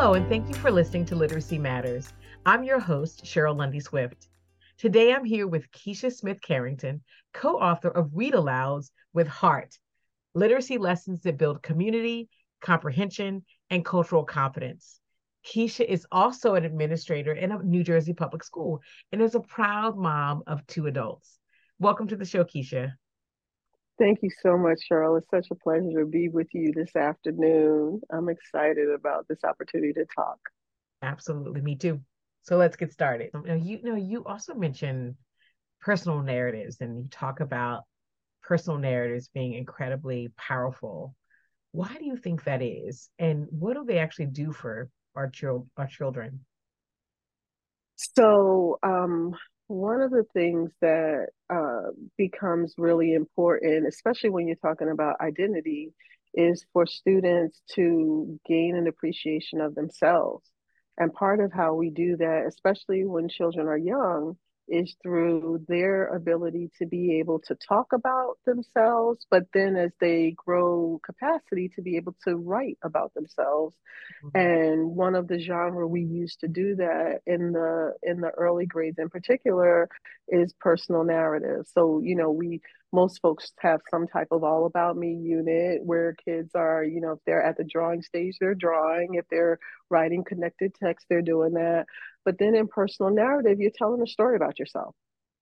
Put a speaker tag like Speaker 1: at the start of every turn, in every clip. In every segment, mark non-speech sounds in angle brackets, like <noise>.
Speaker 1: Hello, and thank you for listening to Literacy Matters. I'm your host, Cheryl Lundy Swift. Today I'm here with Keisha Smith Carrington, co author of Read Alouds with Heart Literacy Lessons that Build Community, Comprehension, and Cultural Confidence. Keisha is also an administrator in a New Jersey public school and is a proud mom of two adults. Welcome to the show, Keisha.
Speaker 2: Thank you so much, Cheryl. It's such a pleasure to be with you this afternoon. I'm excited about this opportunity to talk.
Speaker 1: Absolutely, me too. So let's get started. Now, you know, you also mentioned personal narratives, and you talk about personal narratives being incredibly powerful. Why do you think that is, and what do they actually do for our, chil- our children?
Speaker 2: So, um, one of the things that uh, becomes really important, especially when you're talking about identity, is for students to gain an appreciation of themselves. And part of how we do that, especially when children are young, is through their ability to be able to talk about themselves, but then as they grow capacity to be able to write about themselves. Mm-hmm. And one of the genre we used to do that in the in the early grades in particular is personal narrative. So, you know, we most folks have some type of all about me unit where kids are, you know, if they're at the drawing stage, they're drawing. If they're writing connected text, they're doing that. But then in personal narrative, you're telling a story about yourself.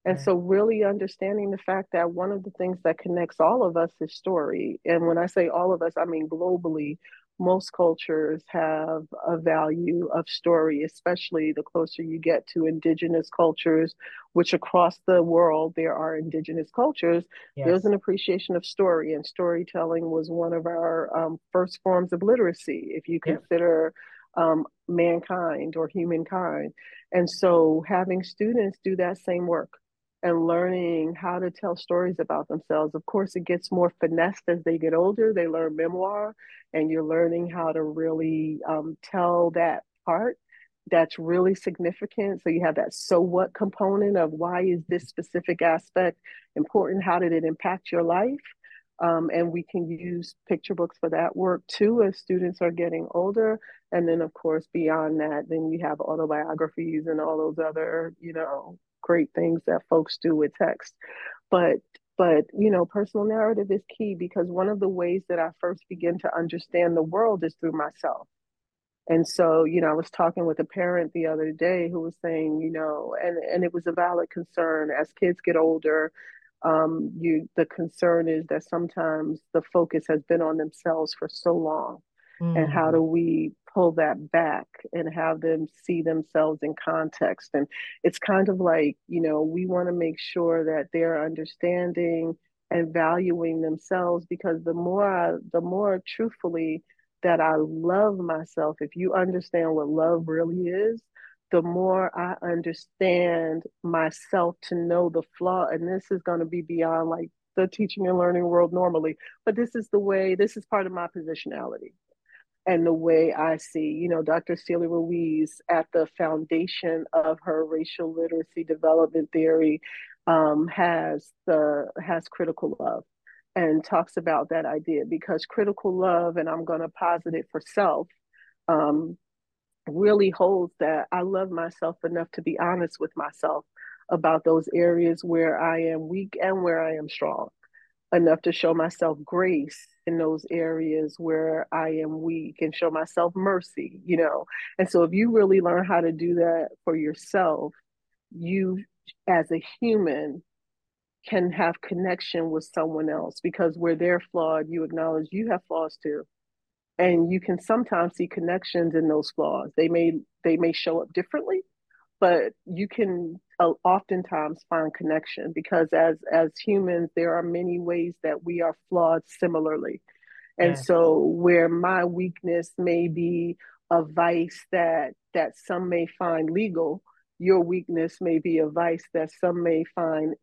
Speaker 2: And so, really understanding the fact that one of the things that connects all of us is story. And when I say all of us, I mean globally, most cultures have a value of story, especially the closer you get to indigenous cultures, which across the world there are indigenous cultures. Yes. There's an appreciation of story, and storytelling was one of our um, first forms of literacy. If you consider um, mankind or humankind. And so having students do that same work and learning how to tell stories about themselves. Of course, it gets more finessed as they get older. They learn memoir, and you're learning how to really um, tell that part that's really significant. So you have that so what component of why is this specific aspect important? How did it impact your life? Um, and we can use picture books for that work too as students are getting older. And then, of course, beyond that, then you have autobiographies and all those other, you know, great things that folks do with text. But but you know, personal narrative is key because one of the ways that I first begin to understand the world is through myself. And so, you know, I was talking with a parent the other day who was saying, you know, and and it was a valid concern as kids get older, um, you the concern is that sometimes the focus has been on themselves for so long mm. and how do we pull that back and have them see themselves in context and it's kind of like you know we want to make sure that they're understanding and valuing themselves because the more I, the more truthfully that I love myself if you understand what love really is the more I understand myself to know the flaw, and this is going to be beyond like the teaching and learning world normally, but this is the way, this is part of my positionality and the way I see, you know, Dr. Sealey-Ruiz at the foundation of her racial literacy development theory um, has the has critical love and talks about that idea because critical love, and I'm going to posit it for self, um, really holds that I love myself enough to be honest with myself about those areas where I am weak and where I am strong, enough to show myself grace in those areas where I am weak and show myself mercy, you know. And so if you really learn how to do that for yourself, you as a human can have connection with someone else because where they're flawed, you acknowledge you have flaws too and you can sometimes see connections in those flaws. They may they may show up differently but you can uh, oftentimes find connection because as as humans there are many ways that we are flawed similarly. And yeah. so where my weakness may be a vice that that some may find legal your weakness may be a vice that some may find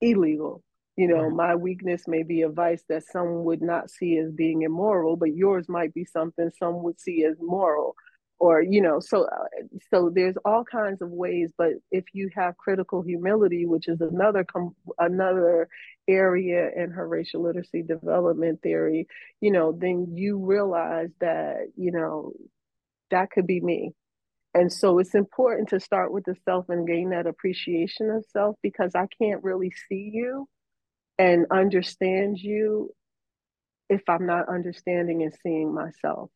Speaker 2: illegal you know, my weakness may be a vice that some would not see as being immoral, but yours might be something some would see as moral or you know so uh, so there's all kinds of ways but if you have critical humility which is another com- another area in her racial literacy development theory you know then you realize that you know that could be me. And so it's important to start with the self and gain that appreciation of self because I can't really see you and understand you if I'm not understanding and seeing myself.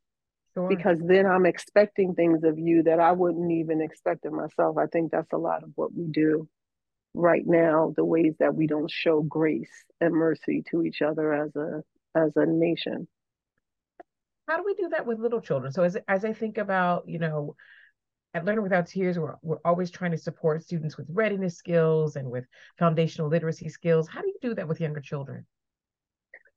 Speaker 2: Sure. Because then I'm expecting things of you that I wouldn't even expect of myself. I think that's a lot of what we do right now, the ways that we don't show grace and mercy to each other as a as a nation.
Speaker 1: How do we do that with little children? So as as I think about, you know, at Learning Without Tears, we're, we're always trying to support students with readiness skills and with foundational literacy skills. How do you do that with younger children?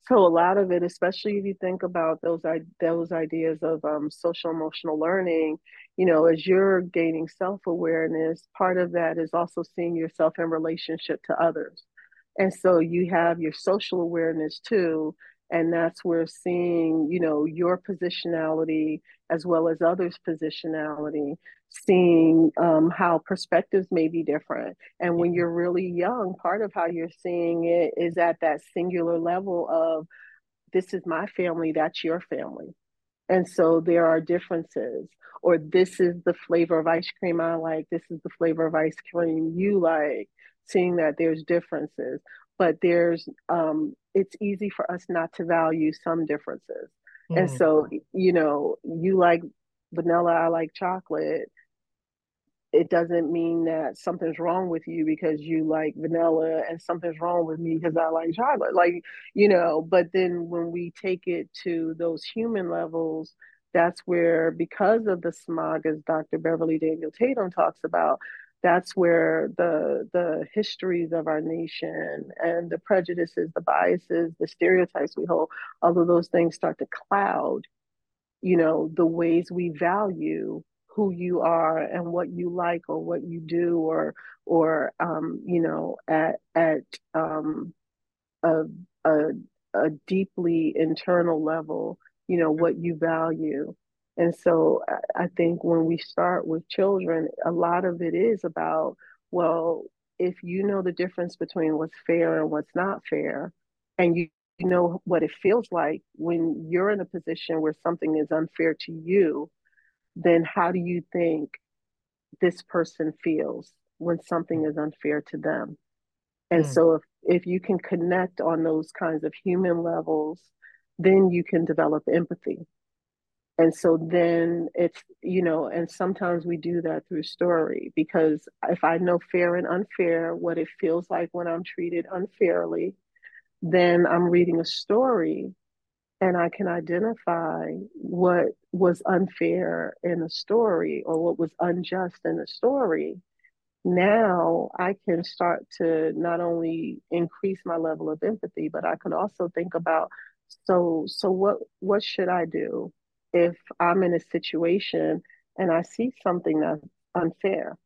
Speaker 2: So a lot of it, especially if you think about those those ideas of um, social emotional learning, you know, as you're gaining self awareness, part of that is also seeing yourself in relationship to others, and so you have your social awareness too, and that's where seeing you know your positionality as well as others positionality seeing um, how perspectives may be different and when mm-hmm. you're really young part of how you're seeing it is at that singular level of this is my family that's your family and so there are differences or this is the flavor of ice cream i like this is the flavor of ice cream you like seeing that there's differences but there's um, it's easy for us not to value some differences. Mm. And so, you know, you like vanilla, I like chocolate. It doesn't mean that something's wrong with you because you like vanilla and something's wrong with me because I like chocolate. Like, you know, but then when we take it to those human levels, that's where, because of the smog, as Dr. Beverly Daniel Tatum talks about, that's where the the histories of our nation and the prejudices, the biases, the stereotypes we hold, all of those things start to cloud, you know, the ways we value who you are and what you like or what you do or or um, you know at at um, a, a a deeply internal level, you know, what you value and so I think when we start with children, a lot of it is about, well, if you know the difference between what's fair and what's not fair, and you, you know what it feels like when you're in a position where something is unfair to you, then how do you think this person feels when something is unfair to them? And mm. so if, if you can connect on those kinds of human levels, then you can develop empathy and so then it's you know and sometimes we do that through story because if i know fair and unfair what it feels like when i'm treated unfairly then i'm reading a story and i can identify what was unfair in the story or what was unjust in the story. Now i can start to not only increase my level of empathy but i can also think about so so what what should i do if I'm in a situation and I see something that's unfair,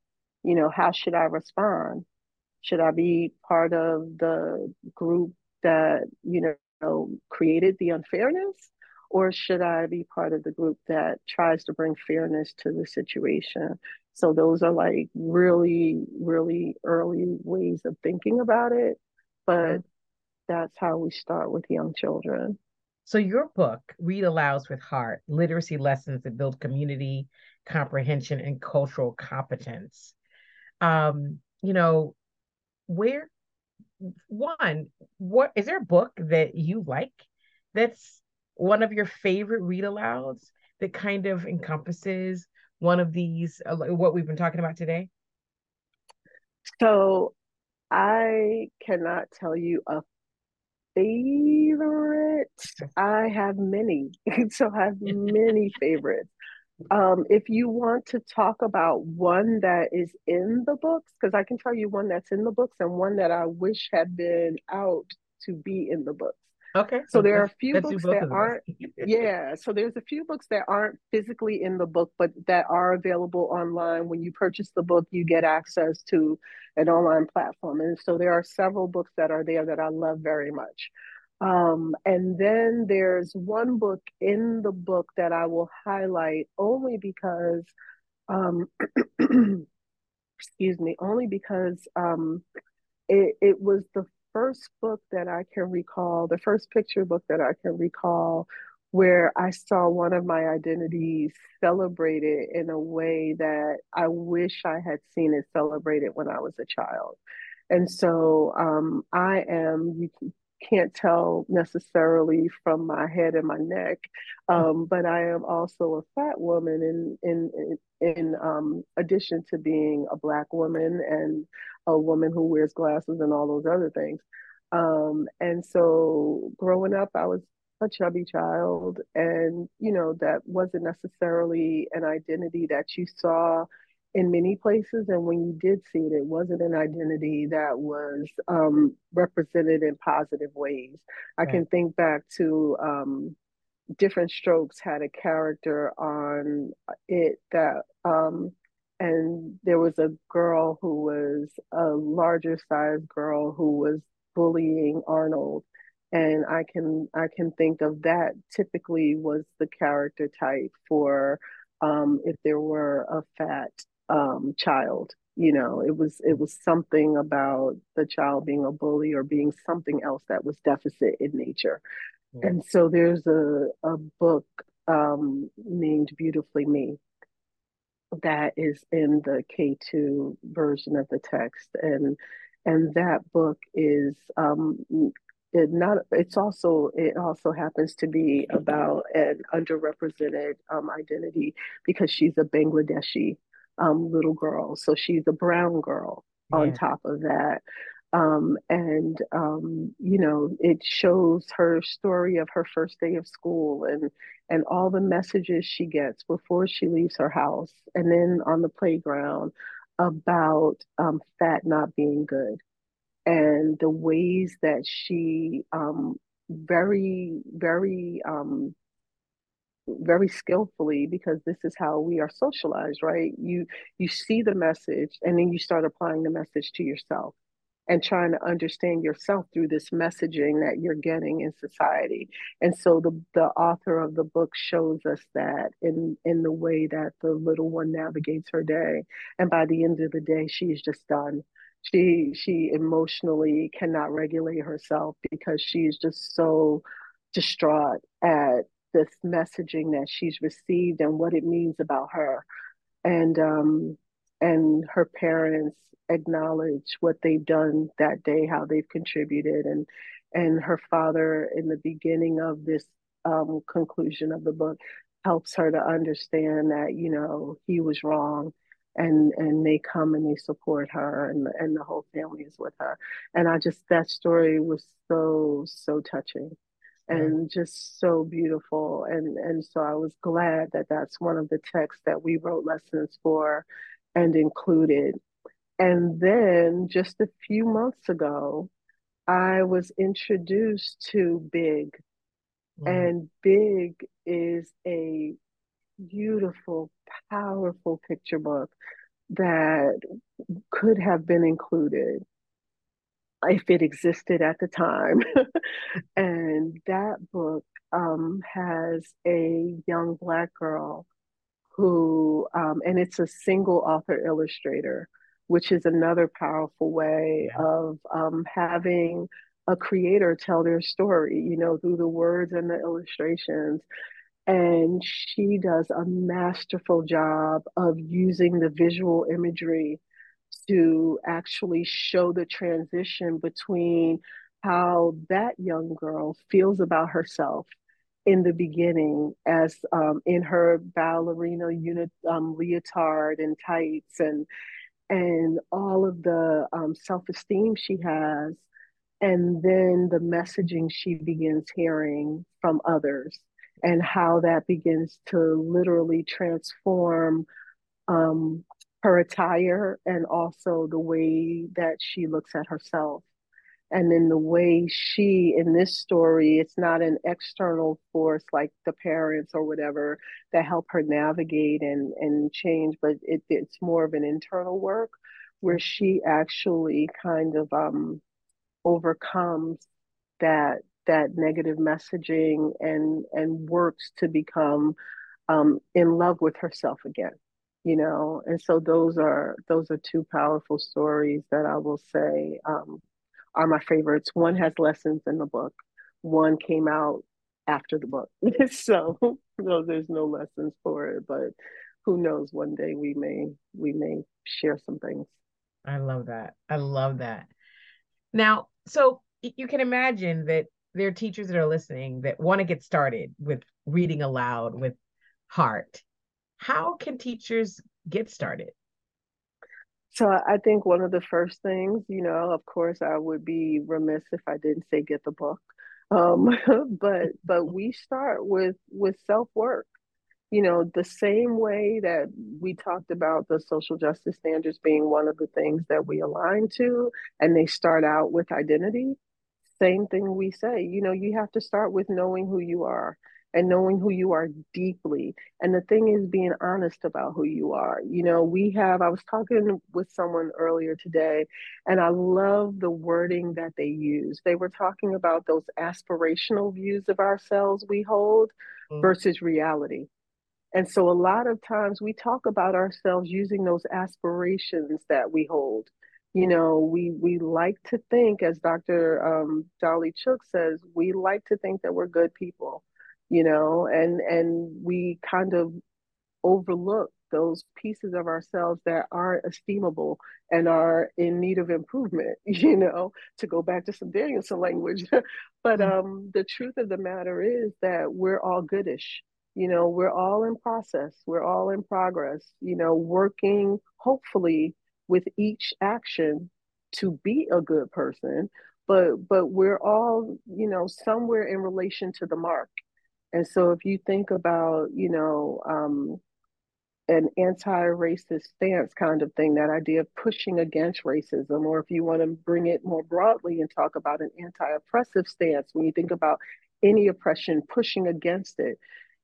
Speaker 2: you know, how should I respond? Should I be part of the group that, you know, created the unfairness? Or should I be part of the group that tries to bring fairness to the situation? So those are like really, really early ways of thinking about it. But that's how we start with young children.
Speaker 1: So your book, Read Alouds with Heart, Literacy Lessons that Build Community, Comprehension, and Cultural Competence. Um, you know, where one, what is there a book that you like that's one of your favorite read alouds that kind of encompasses one of these uh, what we've been talking about today?
Speaker 2: So I cannot tell you a favorite? I have many. <laughs> so I have many favorites. Um, if you want to talk about one that is in the books, because I can tell you one that's in the books and one that I wish had been out to be in the books.
Speaker 1: Okay.
Speaker 2: So there are a few books that aren't <laughs> yeah, so there's a few books that aren't physically in the book but that are available online. When you purchase the book, you get access to an online platform. And so there are several books that are there that I love very much. Um, and then there's one book in the book that I will highlight only because um, <clears throat> excuse me, only because um, it, it was the first book that I can recall, the first picture book that I can recall where I saw one of my identities celebrated in a way that I wish I had seen it celebrated when I was a child. And so um, I am, you can't tell necessarily from my head and my neck, um, but I am also a fat woman in in in, in um, addition to being a black woman and a woman who wears glasses and all those other things. Um, and so growing up, I was a chubby child, and you know that wasn't necessarily an identity that you saw in many places. And when you did see it, it wasn't an identity that was um, represented in positive ways. I right. can think back to um, Diff'rent Strokes had a character on it that, um, and there was a girl who was a larger size girl who was bullying Arnold. And I can I can think of that typically was the character type for um, if there were a fat um, child. You know, it was it was something about the child being a bully or being something else that was deficit in nature. Yeah. And so there's a a book um, named Beautifully Me that is in the K2 version of the text and and that book is um, it not it's also it also happens to be about an underrepresented um, identity because she's a Bangladeshi um, little girl. So she's a brown girl yeah. on top of that. Um, and um, you know, it shows her story of her first day of school and and all the messages she gets before she leaves her house, and then on the playground about um, fat not being good, and the ways that she um, very very um, very skillfully because this is how we are socialized right? You you see the message and then you start applying the message to yourself and trying to understand yourself through this messaging that you're getting in society. And so the the author of the book shows us that in in the way that the little one navigates her day. And by the end of the day she's just done. She she emotionally cannot regulate herself because she's just so distraught at this messaging that she's received and what it means about her. And um and her parents acknowledge what they've done that day how they've contributed. And and her father in the beginning of this um, conclusion of the book helps her to understand that you know he was wrong and and they come and they support her and and the whole family is with her. And i just that story was so so touching and just so beautiful and and so i was glad that that's one of the texts that we wrote lessons for and included and then just a few months ago i was introduced to big mm. and big is a beautiful powerful picture book that could have been included if it existed at the time. and <laughs> <laughs> has a young Black girl who, um, and it's a single author illustrator, which is another powerful way yeah. of um, having a creator tell their story, you know, through the words and the illustrations. And she does a masterful job of using the visual imagery to actually show the transition between how that young girl feels about herself in the beginning as um, in her ballerina unit um, leotard and tights and and all of the um, self-esteem she has and then the messaging she begins hearing from others and how that begins to literally transform um, her attire and also the way that she looks at herself. And in the way she, in this story, it's not an external force like the parents or whatever that help her navigate and, and change, but it, it's more of an internal work where she actually kind of um, overcomes that that negative messaging and and works to become um, in love with herself again you know? And so those are those are two powerful stories that i will say um, are my favorites one has lessons in the book one came out after the book. <laughs> so no, there's no lessons for it, but who knows? One day we may we may share some things.
Speaker 1: I love that. I love that. Now, so you can imagine that there are teachers that are listening that want to get started with reading aloud with heart. How can teachers get started?
Speaker 2: So I think one of the first things, you know, of course, I would be remiss if I didn't say get the book. Um, <laughs> but but <laughs> we start with with self work. You know, the same way that we talked about the social justice standards being one of the things that we align to, and they start out with identity. Same thing we say. You know, you have to start with knowing who you are and knowing who you are deeply. And the thing is being honest about who you are. You know, we have, I was talking with someone earlier today, and I love the wording that they use. They were talking about those aspirational views of ourselves we hold mm-hmm. versus reality. And so a lot of times we talk about ourselves using those aspirations that we hold. You know, we we like to think, as Dr. Um, Dolly Chugh says, we like to think that we're good people you know, and and we kind of overlook those pieces of ourselves that aren't esteemable and are in need of improvement, <laughs> you know, to go back to some Danielson language. <laughs> but mm-hmm. um, the truth of the matter is that we're all goodish. You know, we're all in process, we're all in progress, you know, working hopefully with each action to be a good person. But but we're all, you know, somewhere in relation to the mark and so if you think about, you know, um, an anti-racist stance kind of thing, that idea of pushing against racism, or if you want to bring it more broadly and talk about an anti-oppressive stance, when you think about any oppression, pushing against it,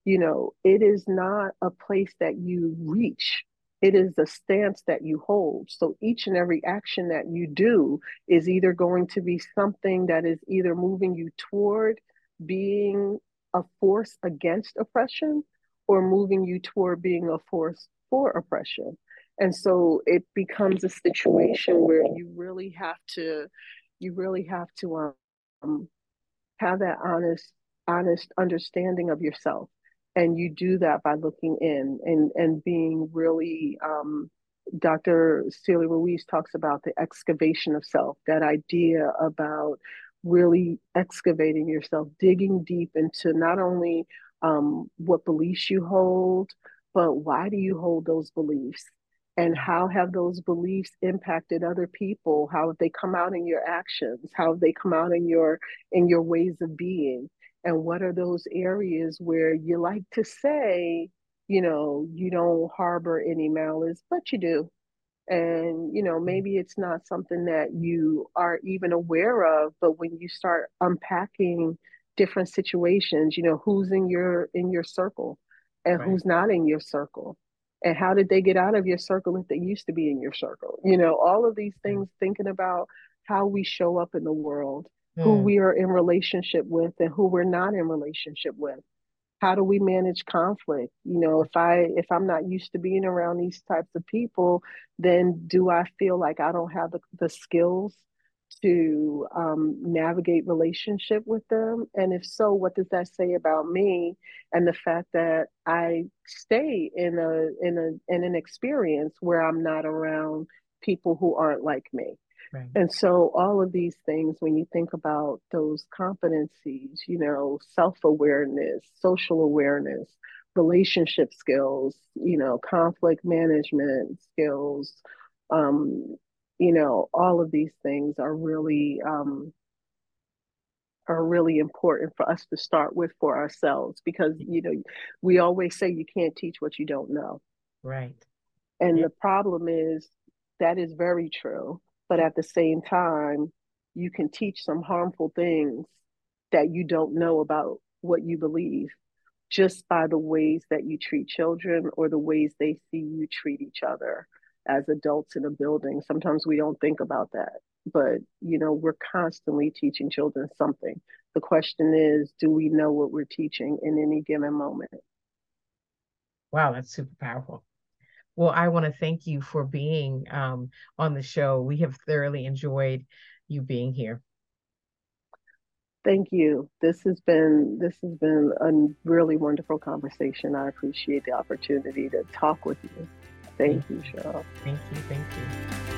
Speaker 2: you know, it is not a place that you reach. It is a stance that you hold. So each and every action that you do is either going to be something that is either moving you toward being a force against oppression or moving you toward being a force for oppression. And so it becomes a situation where you really have to, you really have to um, have that honest, honest understanding of yourself. And you do that by looking in and, and being really, um, Dr. Sealey-Ruiz talks about the excavation of self, that idea about really excavating yourself, digging deep into not only um, what beliefs you hold, but why do you hold those beliefs? And how have those beliefs impacted other people? How have they come out in your actions? How have they come out in your in your ways of being? And what are those areas where you like to say, you know, you don't harbor any malice, but you do and you know mm. maybe it's not something that you are even aware of but when you start unpacking different situations you know who's in your in your circle and right. who's not in your circle and how did they get out of your circle if they used to be in your circle you know all of these things thinking about how we show up in the world mm. who we are in relationship with and who we're not in relationship with how do we manage conflict? You know if i if i'm not used to being around these types of people then do i feel like i don't have the, the skills to um, navigate relationship with them? And if so what does that say about me and the fact that i stay in a in a in an experience where i'm not around people who aren't like me Right. And so, all of these things, when you think about those competencies, you know, self awareness, social awareness, relationship skills, you know, conflict management skills, um, you know, all of these things are really um, are really important for us to start with for ourselves because you know we always say you can't teach what you don't know.
Speaker 1: Right.
Speaker 2: And yeah. the problem is that is very true but at the same time, you can teach some harmful things that you don't know about what you believe just by the ways that you treat children or the ways they see you treat each other as adults in a building. Sometimes we don't think about that, but you know, we're constantly teaching children something. The question is, do we know what we're teaching in any given moment?
Speaker 1: Wow, that's super powerful. Well, I want to thank you for being um, on the show. We have thoroughly enjoyed you being here.
Speaker 2: Thank you. This has been this has been a really wonderful conversation. I appreciate the opportunity to talk with you. Thank, thank you, Cheryl.
Speaker 1: Thank you. Thank you.